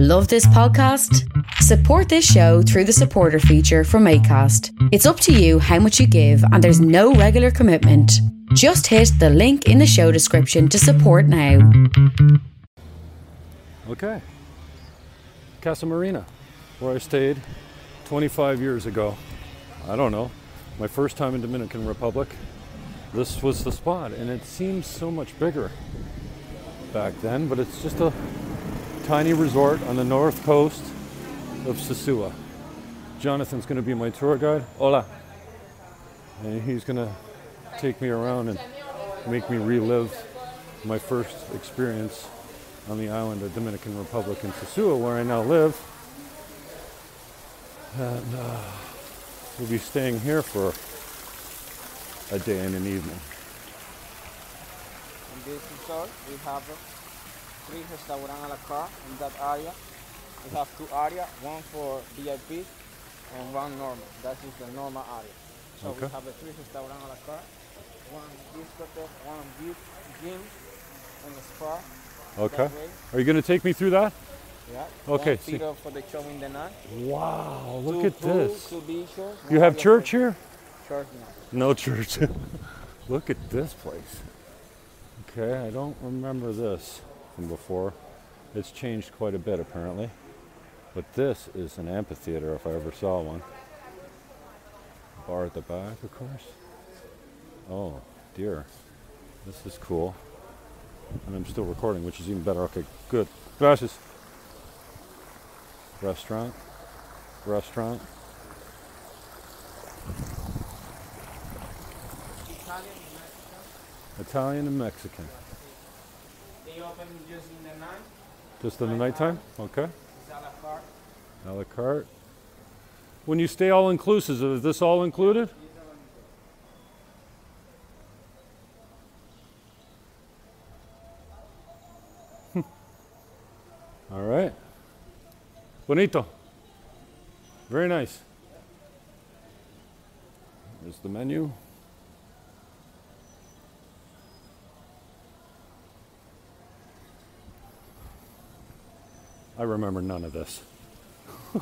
Love this podcast? Support this show through the supporter feature from ACAST. It's up to you how much you give, and there's no regular commitment. Just hit the link in the show description to support now. Okay. Casa Marina, where I stayed 25 years ago. I don't know. My first time in Dominican Republic. This was the spot, and it seems so much bigger back then, but it's just a tiny resort on the north coast of Sosua. Jonathan's going to be my tour guide. Hola. And he's going to take me around and make me relive my first experience on the island of Dominican Republic in Sosua, where I now live. And uh, we'll be staying here for a day and an evening. In this resort, we have three restaurants a la carte in that area. We have two areas, one for VIP and one normal. That is the normal area. So Okay. we have a three restaurants a la carte, one discotheque, one gym, and a spa. Okay. Are you going to take me through that? Yeah. Okay, One see- theater for the show in the night. Wow, look two at pool, this. Two beaches. You have church here? Church now. No church. look at this place. Okay, I don't remember this from before. It's changed quite a bit apparently. But this is an amphitheater if I ever saw one. Bar at the back, of course. Oh, dear. This is cool. And I'm still recording, which is even better. Okay, good. Gracias. Restaurant. Restaurant. Italian, and Mexican. Open just in the night. Just in the nighttime? Okay. It's a la carte. A la carte. When you stay all inclusive, is this all included? all right. Bonito. Very nice. There's the menu. I remember none of this.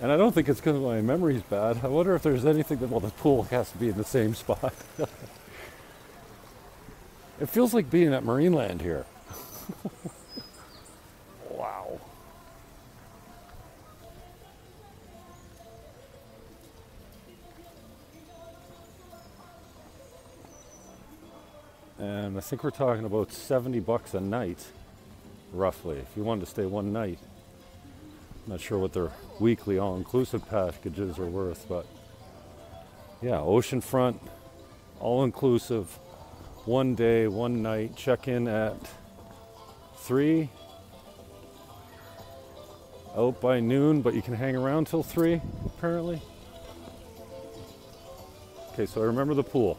and I don't think it's because my memory's bad. I wonder if there's anything that, well, the pool has to be in the same spot. it feels like being at Marineland here. wow. And I think we're talking about 70 bucks a night, roughly, if you wanted to stay one night. I'm Not sure what their weekly all inclusive packages are worth, but yeah, oceanfront, all inclusive, one day, one night, check in at three, out by noon, but you can hang around till three, apparently. Okay, so I remember the pool.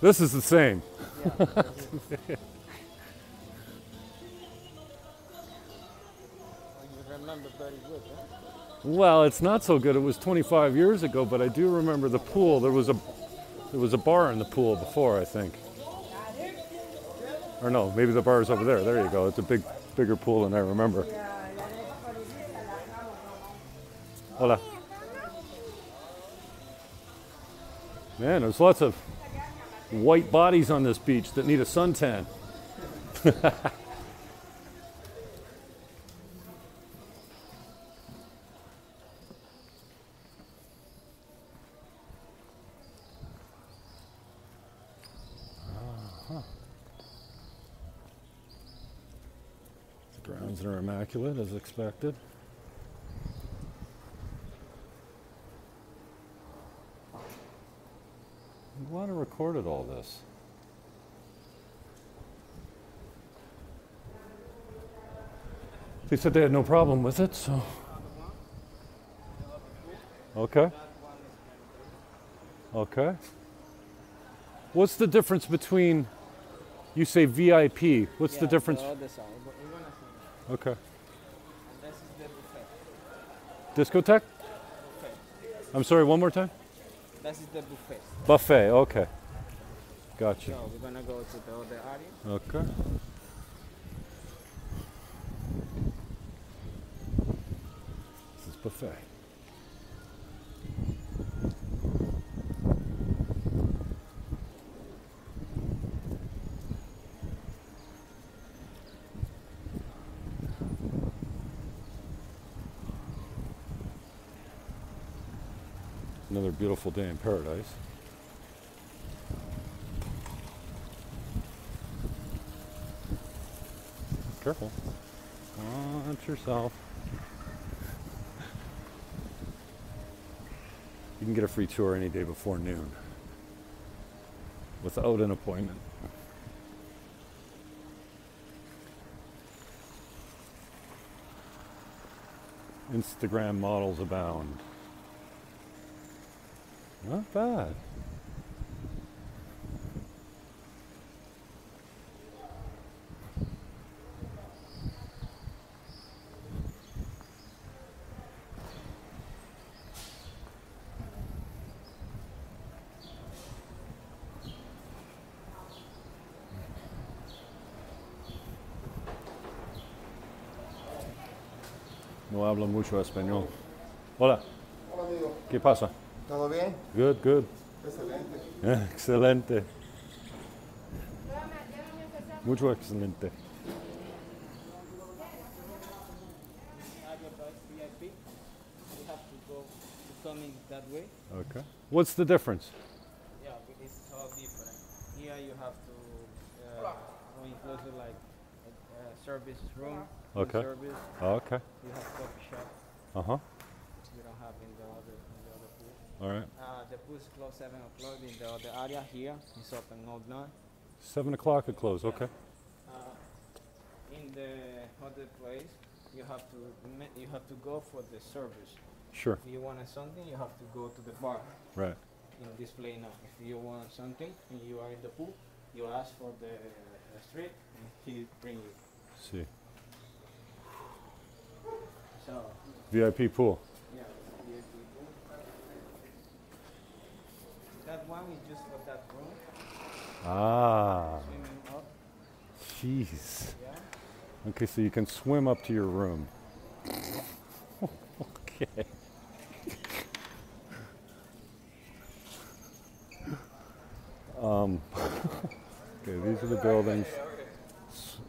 This is the same. You Well, it's not so good. It was 25 years ago, but I do remember the pool. There was a there was a bar in the pool before, I think. Or no, maybe the bar is over there. There you go. It's a big bigger pool than I remember. Hola. Man, there's lots of white bodies on this beach that need a suntan. grounds are immaculate as expected. I'm glad I recorded all this. They said they had no problem with it, so. Okay. Okay. What's the difference between, you say VIP, what's the Yeah, difference? The Okay. And this is the buffet. Discotheque? Buffet. I'm sorry, one more time? This is the buffet. Buffet, okay. Gotcha. So we're gonna go to the other area. Okay. This is buffet. Another beautiful day in paradise. Careful. Watch yourself. You can get a free tour any day before noon without an appointment. Instagram models abound. Not bad. No hablo mucho español. Hola, Hola amigo, ¿qué pasa? ¿Todo bien? Good, good. Excelente. Eh, Excelente. Mucho excelente. Area by VIP. You have to go to coming that way. Okay. What's the difference? Yeah, it's all different. Here you have to uh, go include like a, a service room. Okay. Service. Okay. You have coffee shop. Uh huh. You don't have in the other in the other pool. All right. Uh, the pool is closed seven o'clock. In the other area here it's open all night. Seven o'clock at close. Okay. Uh, in the other place, you have to you have to go for the service. Sure. If you want something, you have to go to the bar Right. in this place now. If you want something and you are in the pool, you ask for the, the street and he bring you. See. So VIP pool. yeah, VIP pool. That one is just for that room, Ah. swimming up. Jeez. Yeah. Okay, so you can swim up to your room. okay. um, okay, these are the buildings.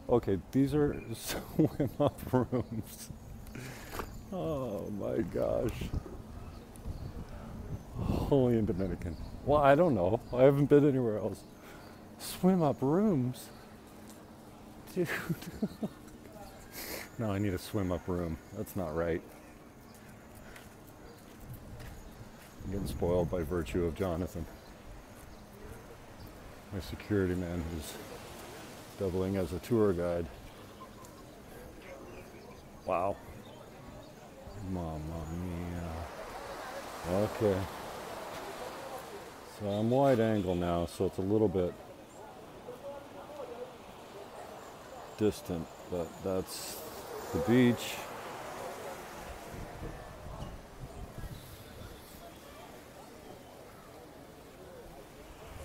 Okay, these are swim up rooms. Oh my gosh. Holy and Dominican. Well, I don't know. I haven't been anywhere else. Swim up rooms? Dude. no, I need a swim up room. That's not right. I'm getting spoiled by virtue of Jonathan. My security man who's doubling as a tour guide. Wow. Mamma mia. Okay. So I'm wide angle now, so it's a little bit distant, but that's the beach.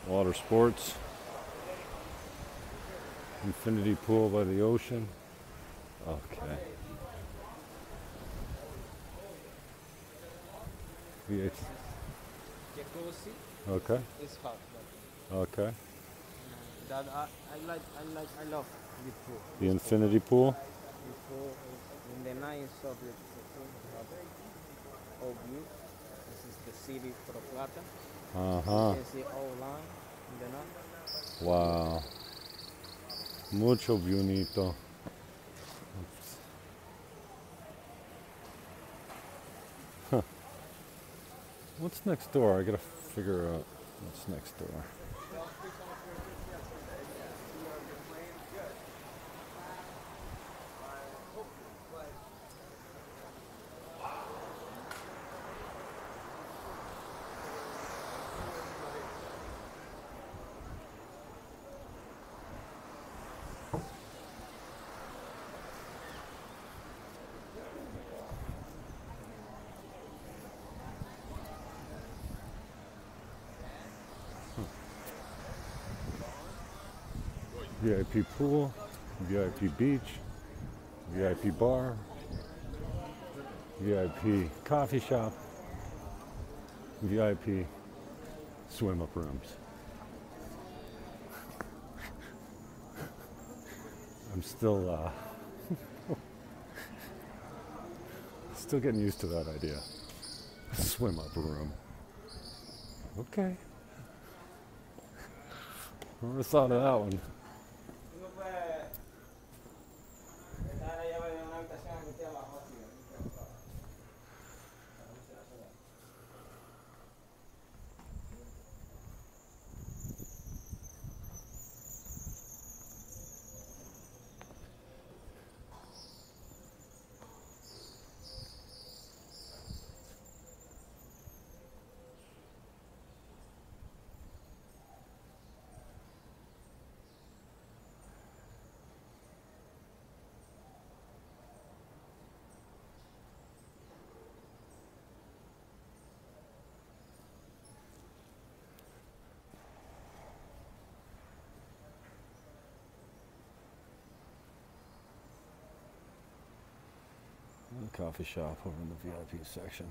Water sports. Infinity pool by the ocean. Okay. VH. Okay. is hot. Okay. that I, I like I like I love this pool. The infinity pool. This pool is in the night so beautiful. You all view. This is the city Puerto Plata. Uh You huh. can see all line in the night. Wow. Mucho bonito. Huh. What's next door? I gotta figure out what's next door. VIP pool, VIP beach, VIP bar. VIP coffee shop, VIP swim up rooms. I'm still uh, still getting used to that idea. Swim up room. Okay. Never thought of that one. Coffee shop over in the VIP section.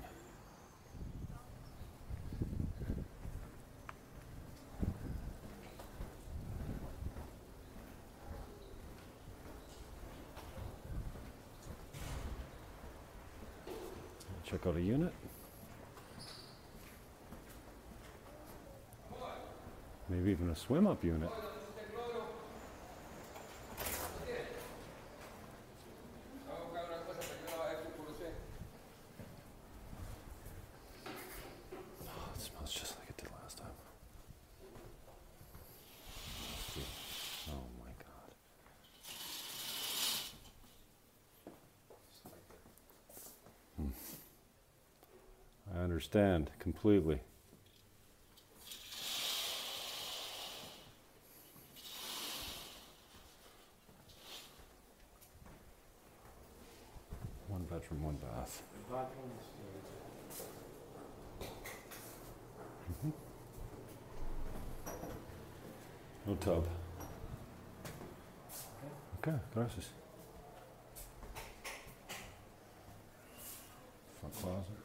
Check out a unit. Maybe even a swim up unit. Oh, it smells just like it did last time. Oh my god. Hmm. I understand completely. One bedroom, one bath. Mm-hmm. No tub. Okay, gracias. Front closet.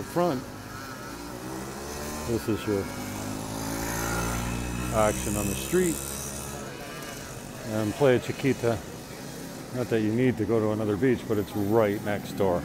Front, this is your action on the street. And play Playa Chiquita, not that you need to go to another beach, but it's right next door.